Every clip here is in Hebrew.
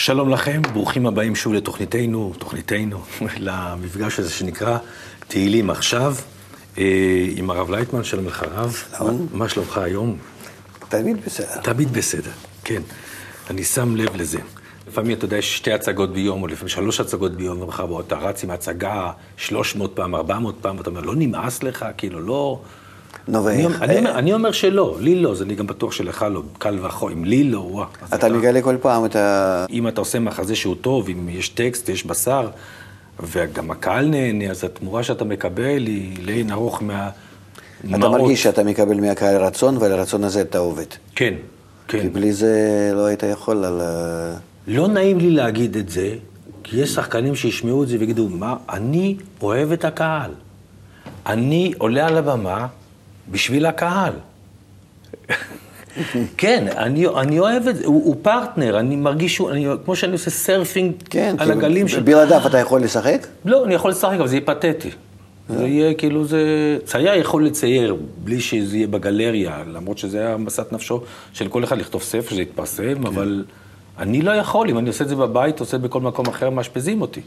שלום לכם, ברוכים הבאים שוב לתוכניתנו, תוכניתנו, למפגש הזה שנקרא תהילים עכשיו, אה, עם הרב לייטמן, שלום לך הרב. שלום. מה שלומך היום? תמיד בסדר. תמיד בסדר, כן. אני שם לב לזה. לפעמים, אתה יודע, יש שתי הצגות ביום, או לפעמים שלוש הצגות ביום, ומחר בוא, אתה רץ עם הצגה 300 פעם, 400 פעם, ואתה אומר, לא נמאס לך? כאילו, לא... נו, אני, ואיך? אני, אומר, אני אומר שלא, לי לא, אז אני גם בטוח שלך לא, קל וחומר, אם לי לא, וואו. אז אתה מגלה כל פעם את ה... אם אתה עושה מחזה שהוא טוב, אם יש טקסט, יש בשר, וגם הקהל נהנה, אז התמורה שאתה מקבל היא לאין ארוך מה... אתה. מרגיש שאתה מקבל מהקהל רצון, ועל הרצון הזה אתה עובד. כן, כי כן. בלי זה לא היית יכול על ה... לא נעים לי להגיד את זה, כי יש שחקנים שישמעו את זה ויגידו, מה, אני אוהב את הקהל. אני עולה על הבמה בשביל הקהל. כן, אני, אני אוהב את זה, הוא, הוא פרטנר, אני מרגיש שהוא, אני, כמו שאני עושה surfing כן, על כי הגלים של... בלעדיו אתה יכול לשחק? לא, אני יכול לשחק, אבל זה יהיה פתטי. זה יהיה כאילו זה... צייר יכול לצייר בלי שזה יהיה בגלריה, למרות שזה היה משאת נפשו של כל אחד לכתוב ספר, שזה יתפרסם, אבל אני לא יכול, אם אני עושה את זה בבית, עושה בכל מקום אחר, מאשפזים אותי.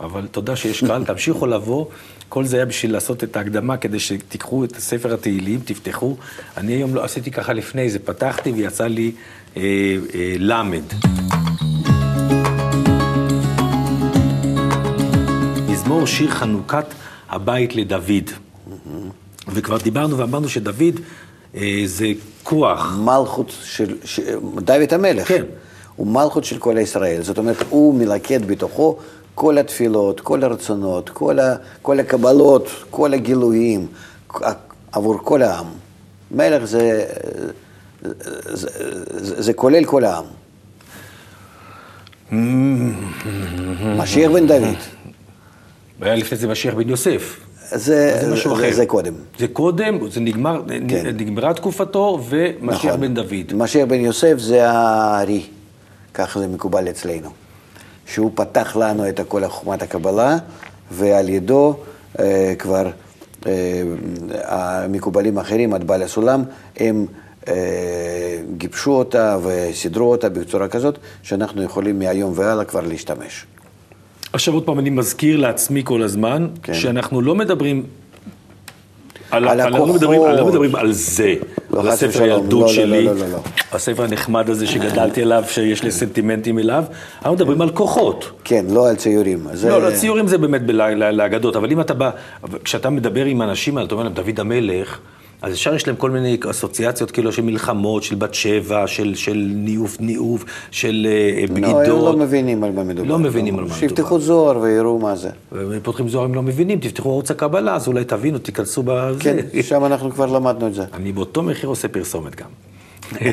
אבל תודה שיש קהל, תמשיכו לבוא. כל זה היה בשביל לעשות את ההקדמה, כדי שתיקחו את ספר התהילים, תפתחו. אני היום לא עשיתי ככה לפני זה, פתחתי ויצא לי אה, אה, למד. מזמור שיר חנוכת הבית לדוד. וכבר דיברנו ואמרנו שדוד אה, זה כוח. מלכות של... ש... דוד המלך. כן. הוא מלכות של כל ישראל. זאת אומרת, הוא מלכד בתוכו כל התפילות, כל הרצונות, כל, ה... כל הקבלות, כל הגילויים, עבור כל העם. מלך זה... זה, זה, זה כולל כל העם. משיח בן דוד. היה לפני זה משיח בן יוסף. זה, זה משהו זה, אחר. זה קודם. זה קודם, זה נגמר, כן. נגמרה תקופתו, ומשיח נכון. בן דוד. משיח בן יוסף זה הארי, ככה זה מקובל אצלנו. שהוא פתח לנו את כל חוכמת הקבלה, ועל ידו אה, כבר אה, המקובלים האחרים, עד בעל הסולם, הם אה, גיבשו אותה וסידרו אותה בצורה כזאת, שאנחנו יכולים מהיום והלאה כבר להשתמש. עכשיו עוד פעם, אני מזכיר לעצמי כל הזמן, כן. שאנחנו לא מדברים... על, לא, הכוחות. מדברים, לא מדברים על זה, לא, על הספר הילדות לא, לא, שלי, לא, לא, לא. הספר הנחמד הזה שגדלתי עליו, שיש לי סנטימנטים אליו, אנחנו מדברים על כוחות. כן, לא על ציורים. זה... לא, לא, ציורים זה באמת לאגדות, אבל אם אתה בא, כשאתה מדבר עם אנשים, אתה אומר להם, דוד המלך, אז ישר יש להם כל מיני אסוציאציות, כאילו, של מלחמות, של בת שבע, של, של ניאוף ניאוף, של אה, לא, בגידות. הם לא מבינים על מה מדובר. לא מבינים על מה מדובר. שיפתחו זוהר ויראו מה זה. והם פותחים זוהר, הם לא מבינים, תפתחו ערוץ הקבלה, אז אולי תבינו, תיכנסו בזה. כן, שם אנחנו כבר למדנו את זה. אני באותו מחיר עושה פרסומת גם.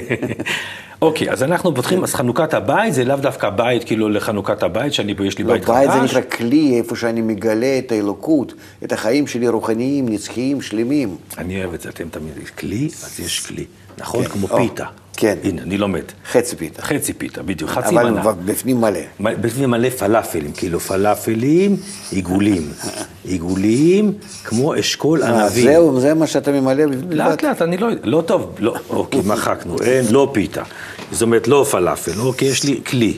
אוקיי, אז אנחנו פותחים, אז חנוכת הבית זה לאו דווקא בית, כאילו לחנוכת הבית, שאני, יש לי לא, בית בית זה חדש. נקרא כלי, איפה שאני מגלה את האלוקות, את החיים שלי רוחניים, נצחיים, שלמים. אני אוהב את זה, אתם תמיד, כלי, אז יש כלי, נכון? כן. כמו או, פיתה. כן. הנה, אני לומד. חצי פיתה. חצי פיתה, בדיוק, חצי אבל מנה. בפנים מלא. בפנים מלא פלאפלים, כאילו פלאפלים, עיגולים. עיגולים, כמו אשכול אה, ענבים. זהו, זה מה שאתה ממלא. לאט לאט, אני לא יודע, לא טוב, לא, אוקיי, מחקנו, אין, לא פיתה. זאת אומרת, לא פלאפל, אוקיי, יש לי כלי,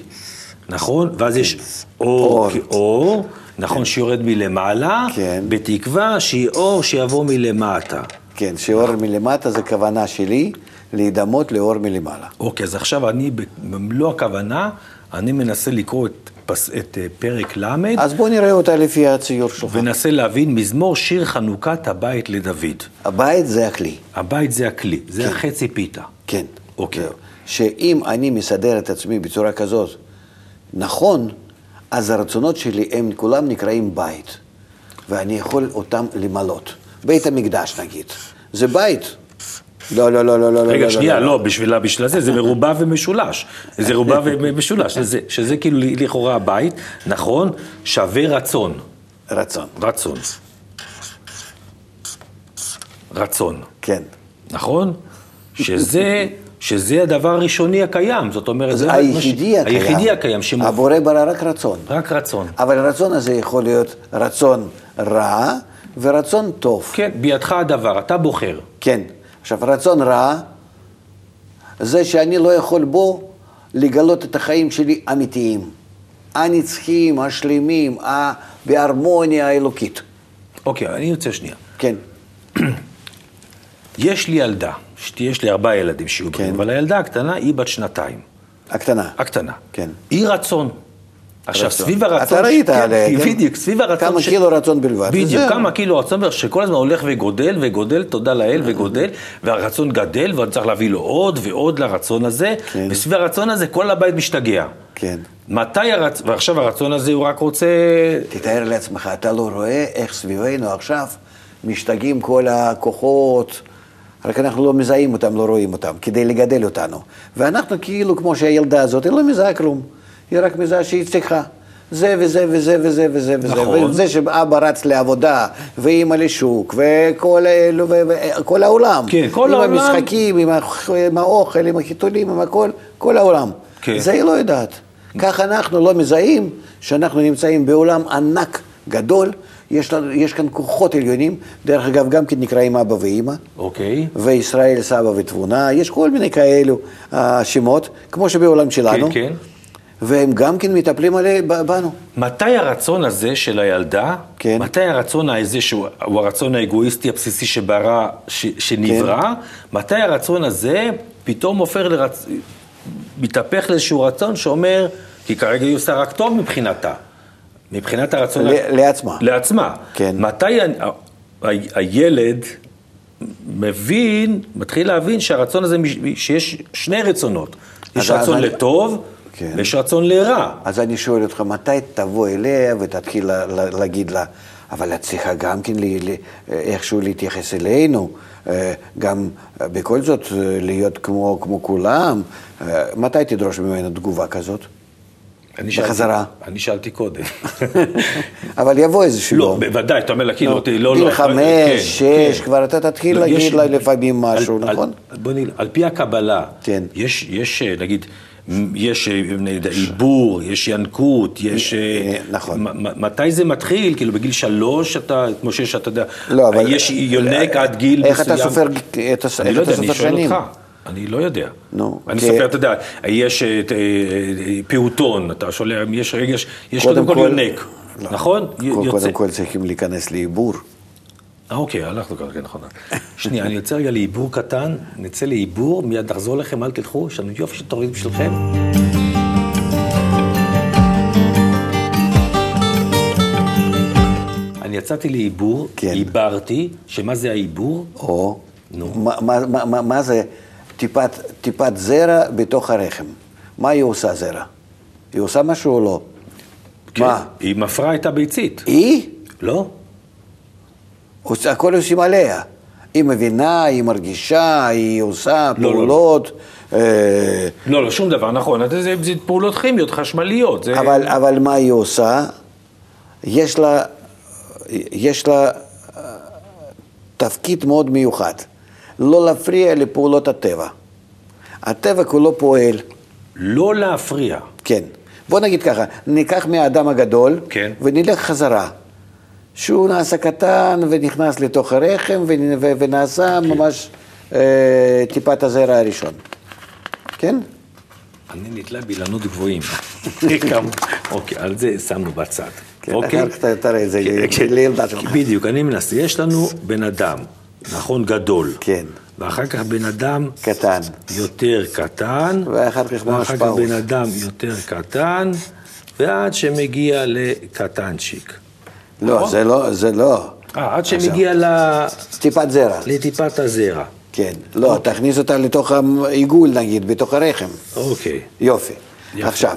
נכון? ואז יש אור, אור. נכון, שיורד מלמעלה, כן. בתקווה שיהיה אור שיבוא מלמטה. כן, שאור מלמטה זה כוונה שלי להידמות לאור מלמעלה. אוקיי, אז עכשיו אני, במלוא הכוונה, אני מנסה לקרוא את, פס, את אה, פרק ל', אז בואו נראה אותה לפי הציור שלך. וננסה להבין מזמור שיר חנוכת הבית לדוד. הבית זה הכלי. הבית זה הכלי, זה כן. החצי פיתה. כן. אוקיי. זהו. שאם אני מסדר את עצמי בצורה כזאת נכון, אז הרצונות שלי הם כולם נקראים בית, ואני יכול אותם למלות. בית המקדש נגיד, זה בית. לא, לא, לא, לא, לא. רגע, לא, שנייה, לא. לא, בשביל בשביל זה, זה מרובע ומשולש. זה רובע ומשולש, שזה- שזה כאילו לכאורה הבית, נכון, שווה רצון. רצון, רצון. רצון, כן. נכון? שזה, שזה הדבר הראשוני הקיים, זאת אומרת, זה היחידי מה ש- הקיים. היחידי הקיים, שמופיע, הבורא ברא רק רצון. רק רצון. אבל הרצון הזה יכול להיות רצון רע ורצון טוב. כן, בידך הדבר, אתה בוחר. כן. עכשיו, רצון רע, זה שאני לא יכול בו לגלות את החיים שלי אמיתיים, הנצחיים, השלמים, בהרמוניה האלוקית. אוקיי, אני יוצא שנייה. כן, יש לי ילדה, יש לי ארבעה ילדים שיהיו כן. בריאים, אבל הילדה הקטנה היא בת שנתיים. הקטנה. הקטנה. כן. היא רצון. עכשיו, רצון. סביב הרצון... אתה ראית כן, עליה, כן? בדיוק, סביב הרצון... כמה קילו רצון בלבד, בדיוק, וזהו. כמה קילו רצון שכל הזמן הולך וגודל וגודל, תודה לאל, וגודל, והרצון גדל, ואני צריך להביא לו עוד ועוד לרצון הזה, כן. וסביב הרצון הזה כל הבית משתגע. כן. מתי הרצון... ועכשיו הרצון הזה הוא רק רוצה... תתאר לעצמך, אתה לא רואה איך סביבנו עכשיו משתגעים כל הכוחות, רק אנחנו לא מזהים אותם, לא רואים אותם, כדי לגדל אותנו. ואנחנו כאילו, כמו שהילדה הזאת, היא לא מזהה כלום. היא רק מזהה שהיא צריכה. זה וזה וזה וזה וזה וזה. נכון. וזה שאבא רץ לעבודה, ואימא לשוק, וכל האלו, וכל העולם. כן, כל עם העולם. המשחקים, עם, האוכ- עם האוכל, עם החיתולים, עם הכל, כל העולם. כן. זה היא לא יודעת. כך אנחנו לא מזהים שאנחנו נמצאים בעולם ענק, גדול, יש, לנו, יש כאן כוחות עליונים, דרך אגב, גם כן נקראים אבא ואימא, אוקיי. וישראל סבא ותבונה, יש כל מיני כאלו אה, שמות, כמו שבעולם שלנו, כן, כן. והם גם כן מטפלים עלי, בנו. מתי הרצון הזה של הילדה, כן. מתי הרצון הזה שהוא הוא הרצון האגואיסטי הבסיסי שברא, ש, שנברא, כן. מתי הרצון הזה פתאום הופך לרצ... מתהפך לאיזשהו רצון שאומר, כי כרגע היא עושה רק טוב מבחינתה, מבחינת הרצון... ל- לעצמה. לעצמה. כן. מתי ה... ה... הילד מבין, מתחיל להבין שהרצון הזה, מש- שיש שני רצונות. יש רצון אני- לטוב, כן. ויש רצון לרע. אז אני שואל אותך, מתי תבוא אליה ותתחיל לה- לה- להגיד לה, אבל את צריכה גם כן לי- לי- איכשהו להתייחס אלינו, אה, גם בכל זאת אה, להיות כמו, כמו כולם, אה, מתי תדרוש ממנו תגובה כזאת? אני שאלתי- בחזרה. אני שאלתי קודם. אבל יבוא איזשהו לא, יום. בוודאי, אתה אומר לה, כאילו, נו, אותי, לא, גיל לא. חמש, כן, שש, כן. כבר אתה תתחיל לא, להגיד לה לפעמים משהו, נכון? בוא נגיד, על פי הקבלה, כן. יש, יש, אה, נגיד, יש אה, עיבור, יש ינקות, יש... אה, אה, נכון. מתי זה מתחיל? כאילו, בגיל שלוש אתה, כמו שיש, אתה יודע, לא, יש יונק עד גיל איך מסוים. אתה סופר הס- אני איך לא יודע, אני שואל שנים? אותך. אני לא יודע. נו, אני סופר, אתה יודע, יש אה, אה, פעוטון, אתה שואל, יש יש- יש קודם כל יונק, נכון? י- קודם כל צריכים להיכנס לעיבור. אה, אוקיי, הלכנו ככה, כן, נכון. שנייה, אני יוצא רגע לעיבור קטן, נצא לעיבור, מיד נחזור לכם, אל תלכו, יש לנו יופי של תורים בשבילכם. אני יצאתי לעיבור, כן. עיברתי, שמה זה העיבור? או, נו. מה, מה, מה, מה, מה זה טיפת, טיפת זרע בתוך הרחם? מה היא עושה זרע? היא עושה משהו או לא? מה? כן, היא מפרה את הביצית, היא? לא? עושה- הכל עושים עליה. היא מבינה, היא מרגישה, היא עושה לא, לא. פעולות. אה, לא, לא, שום דבר, נכון, זה, זה פעולות כימיות, חשמליות. זה... אבל, אבל מה היא עושה? יש לה, יש לה אה, תפקיד מאוד מיוחד, לא להפריע לפעולות הטבע. הטבע כולו פועל, לא להפריע. כן. בוא נגיד ככה, ניקח מהאדם הגדול, כן. ונלך חזרה. שהוא נעשה קטן ונכנס לתוך הרחם ונעשה כן. ממש אה, טיפת הזרע הראשון. כן? אני נתלה באילנות גבוהים. אוקיי, על זה שמנו בצד. כן, אוקיי? אחר כך תראה את זה כן. לילדה שלך. בדיוק, אני מנסה. יש לנו בן אדם, נכון, גדול. כן. ואחר כך בן אדם קטן. יותר קטן. ואחר כך ממש ואחר כך. בן אדם יותר קטן, ועד שמגיע לקטנצ'יק. לא, נכון? זה לא, זה לא. אה, עד. שמגיע ל- טיפת זרע. לטיפת הזרע. כן. לא, תכניס אותה לתוך העיגול נגיד, בתוך הרחם. אוקיי. יופי. יפה. עכשיו,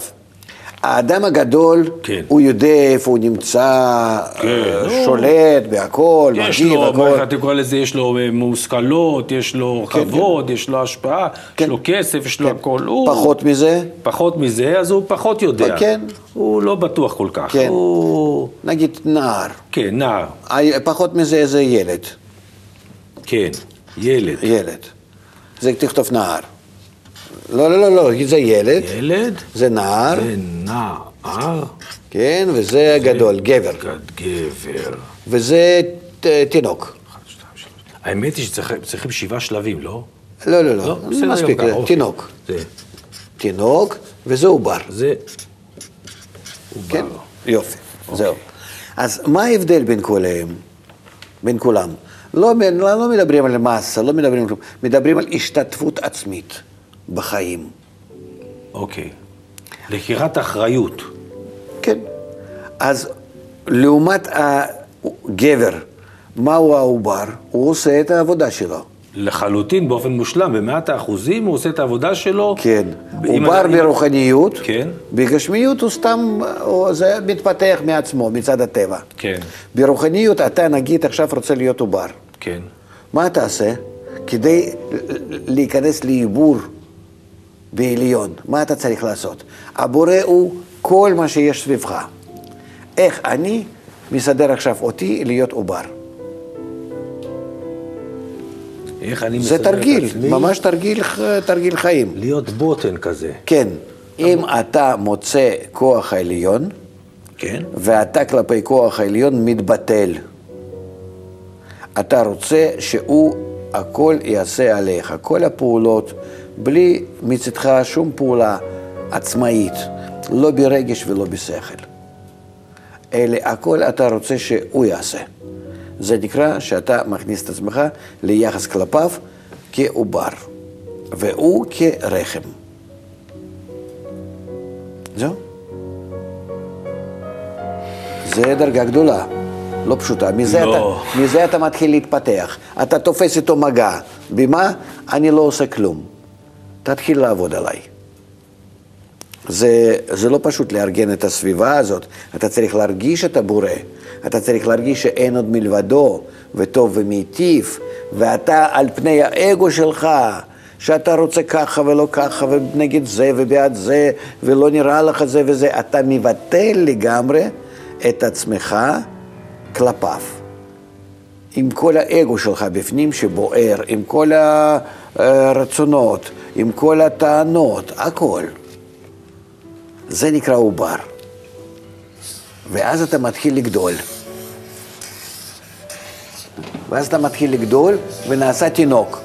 האדם הגדול, כן. הוא יודע איפה הוא נמצא, כן, אה. שולט בהכל, יש מגיב, לו, הכל. איך אתה קורא לזה, יש לו אה, מושכלות, יש לו כן, כבוד, יש לו השפעה, כן. יש לו כסף, יש לו כן. הכל. הוא- פחות מזה, פחות מזה, אז הוא פחות יודע. כן. הוא לא בטוח כל כך. כן. הוא... נגיד נער. כן, נער. פחות מזה זה ילד. כן, ילד. ילד. זה תכתוב נער. לא, לא, לא, לא, זה ילד, ילד זה נער, זה נער, כן, וזה גדול, גבר. גבר. וזה ת- תינוק. האמת היא שצריכים שבעה שלבים, לא? לא, לא, לא, בסדר, מספיק, זה אוקיי. תינוק. זה תינוק, וזה עובר. זה... כן, יופי, זהו. אז מה ההבדל בין כולם? בין כולם? לא, לא, לא מדברים על מסה, לא מדברים על כלום, מדברים על השתתפות עצמית בחיים. אוקיי. לקיחת אחריות. כן. אז לעומת הגבר, מהו העובר? הוא עושה את העבודה שלו. לחלוטין, באופן מושלם, במאת האחוזים הוא עושה את העבודה שלו. כן. אם עובר אתה- ברוחניות, כן. בגשמיות הוא סתם, הוא- זה מתפתח מעצמו, מצד הטבע. כן, ברוחניות אתה נגיד עכשיו רוצה להיות עובר. כן. מה תעשה? כדי להיכנס לעיבור בעליון, מה אתה צריך לעשות? הבורא הוא כל מה שיש סביבך. איך אני מסדר עכשיו אותי להיות עובר? איך אני זה מסדר את תרגיל, עצמי ממש תרגיל, תרגיל חיים. להיות בוטן כזה. כן, אם אתה מוצא כוח העליון, כן? ואתה כלפי כוח העליון מתבטל. אתה רוצה שהוא הכל יעשה עליך, כל הפעולות, בלי מצדך שום פעולה עצמאית, לא ברגש ולא בשכל. אלא הכל אתה רוצה שהוא יעשה. זה נקרא שאתה מכניס את עצמך ליחס כלפיו כעובר, והוא כרחם. זהו. זה דרגה גדולה, לא פשוטה. מזה, לא. אתה, מזה אתה מתחיל להתפתח. אתה תופס איתו מגע. במה? אני לא עושה כלום. תתחיל לעבוד עליי. זה, זה לא פשוט לארגן את הסביבה הזאת, אתה צריך להרגיש את הבורא, אתה צריך להרגיש שאין עוד מלבדו, וטוב ומיטיב, ואתה על פני האגו שלך, שאתה רוצה ככה ולא ככה, ונגד זה ובעד זה, ולא נראה לך זה וזה, אתה מבטל לגמרי את עצמך כלפיו. עם כל האגו שלך בפנים שבוער, עם כל הרצונות, עם כל הטענות, הכל. זה נקרא עובר. ואז אתה מתחיל לגדול. ואז אתה מתחיל לגדול ונעשה תינוק.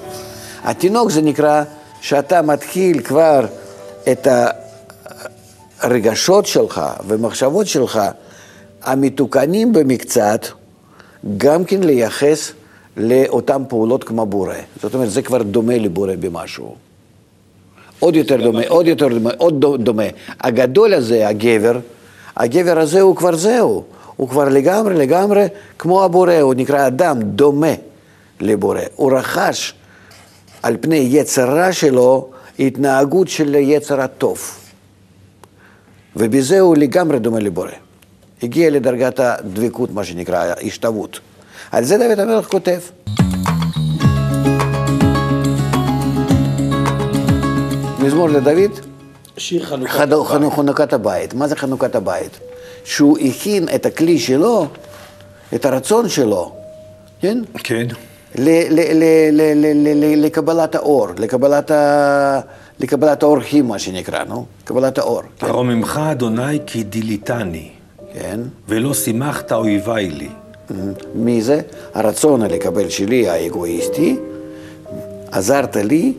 התינוק זה נקרא שאתה מתחיל כבר את הרגשות שלך ומחשבות שלך המתוקנים במקצת, גם כן לייחס לאותן פעולות כמו בורא. זאת אומרת, זה כבר דומה לבורא במשהו. עוד יותר דומה, עוד יותר דומה, עוד דו- דומה. הגדול הזה, הגבר, הגבר הזה הוא כבר זהו. הוא כבר לגמרי, לגמרי כמו הבורא, הוא נקרא אדם דומה לבורא. הוא רכש על פני יצר רע שלו התנהגות של יצר הטוב. ובזה הוא לגמרי דומה לבורא. הגיע לדרגת הדבקות, מה שנקרא, ההשתוות. על זה דוד המלך כותב. מזמור לדוד, שיר חנוכת חד- חנו- חנוכת הבית. מה זה חנוכת הבית? שהוא הכין את הכלי שלו, את הרצון שלו, כן? כן. לקבלת האור, לקבלת, ה... לקבלת האורחים, מה שנקרא, נו? קבלת האור, כן? ממך, אדוני, כי דיליתני, כן. ולא שימחת אויביי לי. מי זה? הרצון לקבל שלי, האגואיסטי, עזרת לי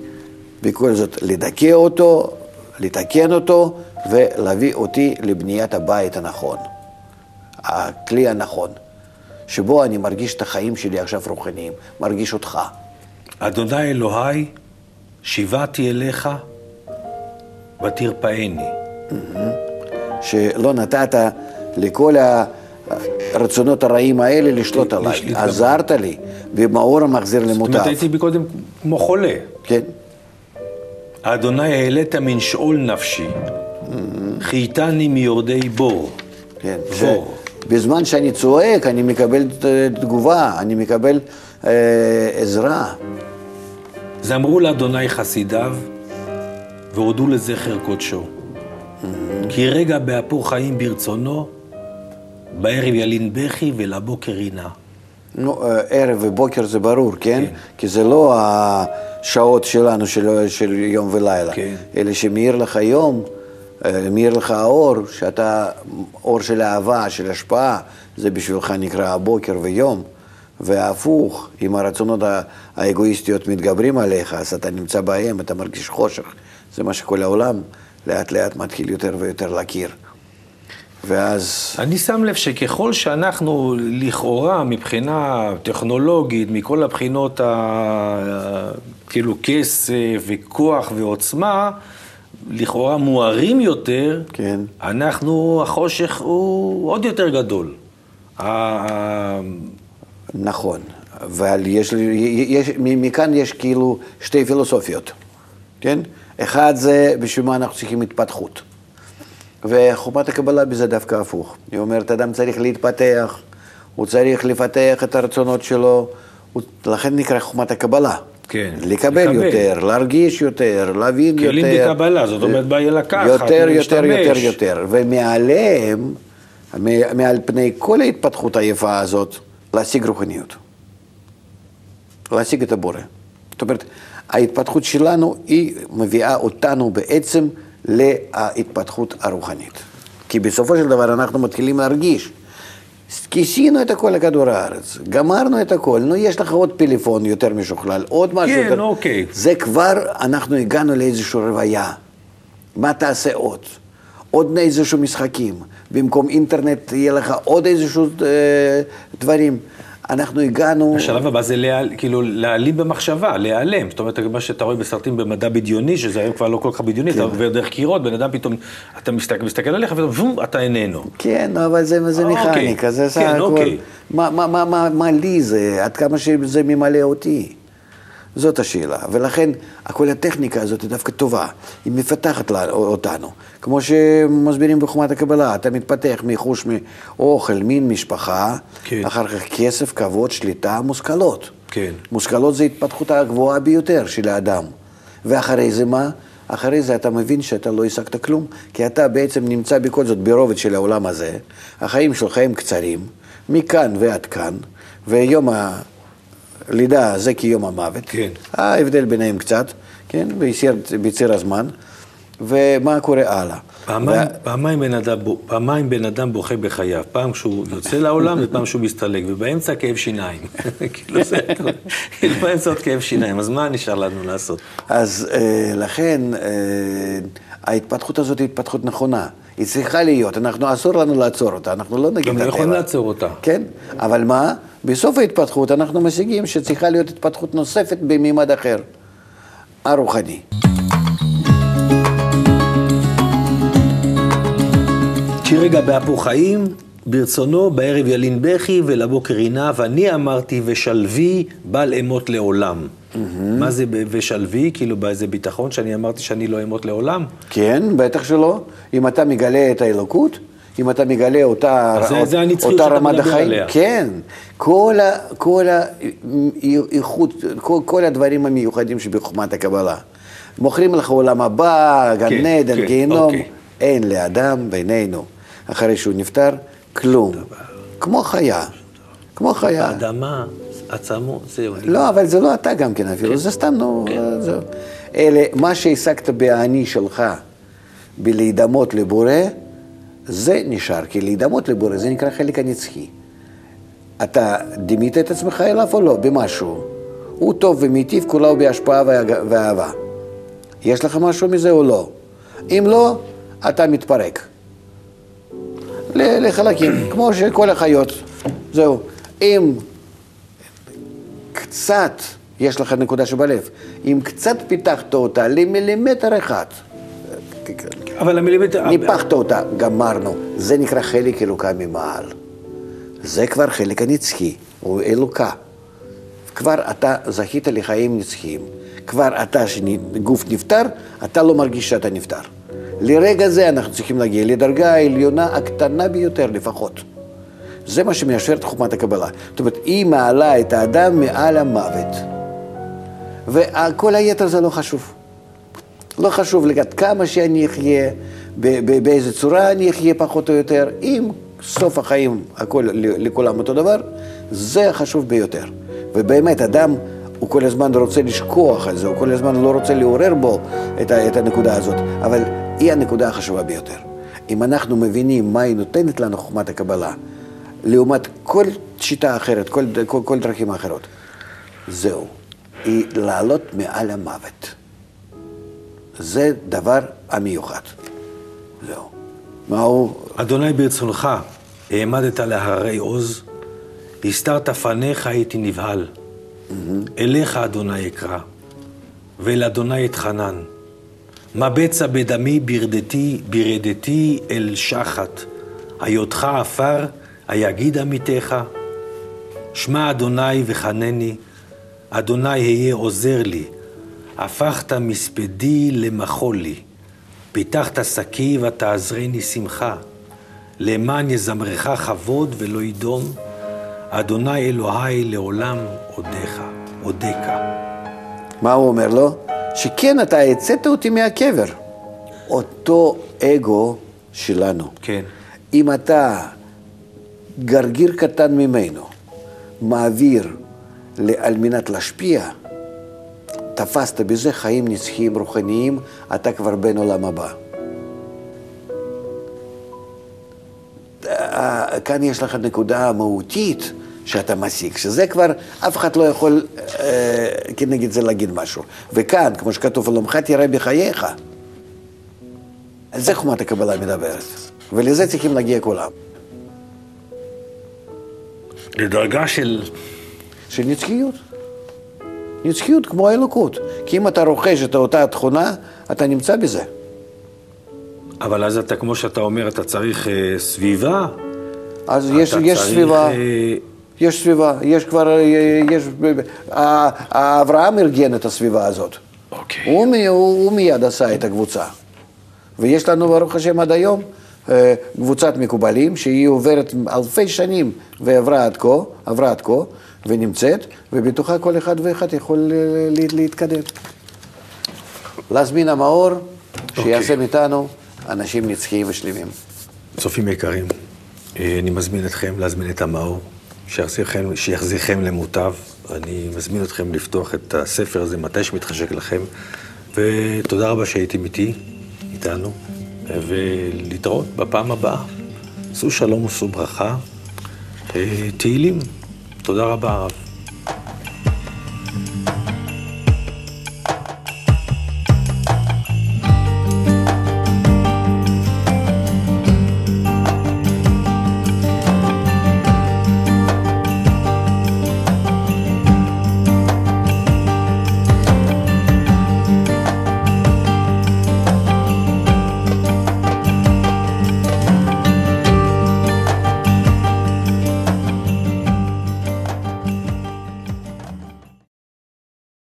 בכל זאת לדכא אותו, לתקן אותו ולהביא אותי לבניית הבית הנכון, הכלי הנכון, שבו אני מרגיש את החיים שלי עכשיו רוחניים, מרגיש אותך. אדוני אלוהי, שיבעתי אליך, ותרפאני. שלא נתת לכל הרצונות הרעים האלה לשלוט עליי. עזרת לי, ומאור המחזיר זאת אומרת. הייתי קודם כמו חולה. כן, אדוני העלית מן שאול נפשי, חייתני מיורדי בור. כן. בור. בזמן שאני צועק, אני מקבל אה, תגובה, אני מקבל אה, עזרה. זמרו לאדוני חסידיו, והודו לזכר קודשו. כי רגע באפו חיים ברצונו, בערב ילין בכי ולבוקר רינה. נו, אה, ערב ובוקר זה ברור, כן? כן. כי זה לא השעות שלנו של, של יום ולילה, כן. אלא שמאיר לך יום, אה, מאיר לך האור, שאתה, אור של אהבה, של השפעה, זה בשבילך נקרא הבוקר ויום. והפוך, אם הרצונות הא- האגואיסטיות מתגברים עליך, אז אתה נמצא בהם, אתה מרגיש חושך. זה מה שכל העולם לאט לאט מתחיל יותר ויותר להכיר. ואז... אני שם לב שככל שאנחנו לכאורה מבחינה טכנולוגית, מכל הבחינות, ה... כאילו כסף וכוח ועוצמה, לכאורה מוארים יותר, כן. אנחנו, החושך הוא עוד יותר גדול. נכון, אבל יש, יש, מכאן יש כאילו שתי פילוסופיות, כן? אחד זה בשביל מה אנחנו צריכים התפתחות. וחומת הקבלה בזה דווקא הפוך. היא אומרת, אדם צריך להתפתח, הוא צריך לפתח את הרצונות שלו, הוא, לכן נקרא חומת הקבלה. כן, לקבל לקבל. יותר, להרגיש יותר, להבין יותר. כלים בקבלה, זאת אומרת, בא לקחת, יותר, יותר. יותר, יותר. ומעליהם, מעל פני כל ההתפתחות היפה הזאת, להשיג רוחניות. להשיג את הבורא. זאת אומרת, ההתפתחות שלנו, היא מביאה אותנו בעצם להתפתחות הרוחנית. כי בסופו של דבר אנחנו מתחילים להרגיש. כיסינו את הכל לכדור הארץ, גמרנו את הכל, נו יש לך עוד פלאפון יותר משוכלל, עוד משהו כן, יותר... אוקיי. זה כבר, אנחנו הגענו לאיזושהי רוויה. מה תעשה עוד? עוד איזשהו משחקים. במקום אינטרנט יהיה לך עוד איזשהו אה, דברים. אנחנו הגענו... השלב הבא זה להיעל- כאילו להעלים במחשבה, להיעלם. זאת אומרת, מה שאתה רואה בסרטים במדע בדיוני, שזה היום כבר לא כל כך בדיוני, כן. אתה עובר דרך קירות, בן אדם פתאום, אתה מסתכל, מסתכל עליך ופתאום, וום, אתה איננו. כן, אבל זה, זה אה, מכניקה, אוקיי. זה סך כן, הכל... אוקיי. מה, מה, מה, מה, מה לי זה, עד כמה שזה ממלא אותי. זאת השאלה, ולכן כל הטכניקה הזאת היא דווקא טובה, היא מפתחת לה- אותנו. כמו שמסבירים בחומת הקבלה, אתה מתפתח מחוש מאוכל, מין משפחה, כן. אחר כך כסף, כבוד, שליטה, מושכלות. כן. מושכלות זה התפתחות הגבוהה ביותר של האדם. ואחרי זה מה? אחרי זה אתה מבין שאתה לא השגת כלום, כי אתה בעצם נמצא בכל זאת ברובד של העולם הזה, החיים שלך הם קצרים, מכאן ועד כאן, ויום הלידה זה כיום המוות. כן. ההבדל ביניהם קצת, כן, בציר, בציר הזמן, ומה קורה הלאה. פעמיים, פעמיים, בן אדם, בו- פעמיים בן אדם בוכה בחייו, פעם כשהוא יוצא לעולם ופעם כשהוא מסתלק, ובאמצע כאב שיניים. כאילו זה, באמצע עוד כאב שיניים, אז מה נשאר לנו לעשות? אז אה, לכן אה, ההתפתחות הזאת היא התפתחות נכונה. היא צריכה להיות, אנחנו, אסור לנו לעצור אותה, אנחנו לא נגיד גם את לא יכולים הטבע. לעצור אותה. כן, אבל מה? בסוף ההתפתחות אנחנו משיגים שצריכה להיות התפתחות נוספת בממד אחר, הרוחני. כי רגע באפו חיים, ברצונו בערב ילין בכי ולבוקר עינה, ואני אמרתי ושלוי בל אמות לעולם. מה זה ושלוי? כאילו באיזה ביטחון שאני אמרתי שאני לא אמות לעולם? כן, בטח שלא. אם אתה מגלה את האלוקות, אם אתה מגלה אותה, אז זה- זה אותה רמת החיים, עליה. כן. כל, ה, כל האיכות, כל, כל הדברים המיוחדים שבחוכמת הקבלה. מוכרים לך עולם הבא, גן כן, עדן, כן, גיהנום. אוקיי. אין לאדם בינינו, אחרי שהוא נפטר, כלום. כמו חיה. כמו חיה. האדמה, עצמו, זהו. לא, אבל זה לא אתה גם כן אפילו, זה סתם, נו, זהו. אלה, מה שהשגת באני שלך, בלהידמות לבורא, זה נשאר, כי להידמות לבורא זה נקרא חלק הנצחי. אתה דימית את עצמך אליו או לא? במשהו. הוא טוב ומיטיב, כולו בהשפעה והג- ואהבה. יש לך משהו מזה או לא? אם לא, אתה מתפרק. לחלקים, כמו שכל החיות. זהו. אם קצת, יש לך נקודה שבלב, אם קצת פיתחת אותה למילימטר אחד, אבל המילימטר... ניפחת אותה, גמרנו. זה נקרא חלק אלוקה ממעל. זה כבר חלק הנצחי, הוא אלוקה. כבר אתה זכית לחיים נצחיים. כבר אתה, שגוף נפטר, אתה לא מרגיש שאתה נפטר. לרגע זה אנחנו צריכים להגיע לדרגה העליונה הקטנה ביותר לפחות. זה מה שמיישר את חוכמת הקבלה. זאת אומרת, היא מעלה את האדם מעל המוות. וכל היתר זה לא חשוב. לא חשוב לגד כמה שאני אחיה, באיזה צורה אני אחיה פחות או יותר, אם סוף החיים הכל לכולם אותו דבר, זה החשוב ביותר. ובאמת, אדם, הוא כל הזמן רוצה לשכוח על זה, הוא כל הזמן לא רוצה לעורר בו את, את הנקודה הזאת, אבל היא הנקודה החשובה ביותר. אם אנחנו מבינים מה היא נותנת לנו חוכמת הקבלה, לעומת כל שיטה אחרת, כל, כל, כל דרכים אחרות, זהו, היא לעלות מעל המוות. זה דבר המיוחד. זהו. מה הוא? אדוני ברצונך, העמדת להררי עוז, הסתרת פניך הייתי נבהל. אליך אדוני אקרא, ואל אדוני אתחנן. מה בצע בדמי ברדתי, ברדתי אל שחת, היותך עפר, היגיד עמיתך. שמע אדוני וחנני, אדוני היה עוזר לי, הפכת מספדי למחול לי, פיתחת שקי ותעזרני שמחה, למען יזמרך כבוד ולא ידום, אדוני אלוהי לעולם עודך, עודך. מה הוא אומר לו? שכן, אתה הצאת אותי מהקבר. אותו אגו שלנו. כן. אם אתה גרגיר קטן ממנו, מעביר על מנת להשפיע, תפסת בזה חיים נצחיים רוחניים, אתה כבר בן עולם הבא. אה, כאן יש לך נקודה מהותית שאתה משיג, שזה כבר, אף אחד לא יכול אה, כנגד זה להגיד משהו. וכאן, כמו שכתוב, עולמך תראה בחייך. על זה חומת הקבלה מדברת, ולזה צריכים להגיע כולם. לדרגה של... של נצחיות. נצחיות כמו האלוקות. כי אם אתה רוכש את אותה תכונה, אתה נמצא בזה. אבל אז אתה, כמו שאתה אומר, אתה צריך אה, סביבה. אז יש, יש צריך, סביבה, אה, יש סביבה, יש כבר, אה, יש, אה, אברהם ארגן את הסביבה הזאת. אוקיי. הוא, מי- הוא, הוא מיד עשה את הקבוצה. ויש לנו, ברוך השם, עד היום אה, קבוצת מקובלים, שהיא עוברת אלפי שנים ועברה עד כה, עברה עד כה, ונמצאת, ובתוכה כל אחד ואחד יכול אה, לה- להתקדם. להזמין המאור, שיעשה מאיתנו אנשים נצחיים ושלמים. צופים יקרים, אה, אני מזמין אתכם להזמין את המאור, שיחזירכם למוטב. אני מזמין אתכם לפתוח את הספר הזה מתי שמתחשק לכם, ותודה רבה שהייתם איתי, איתנו, ולהתראות בפעם הבאה. שאו שלום ושאו ברכה. אה, תהילים. תודה רבה, הרב.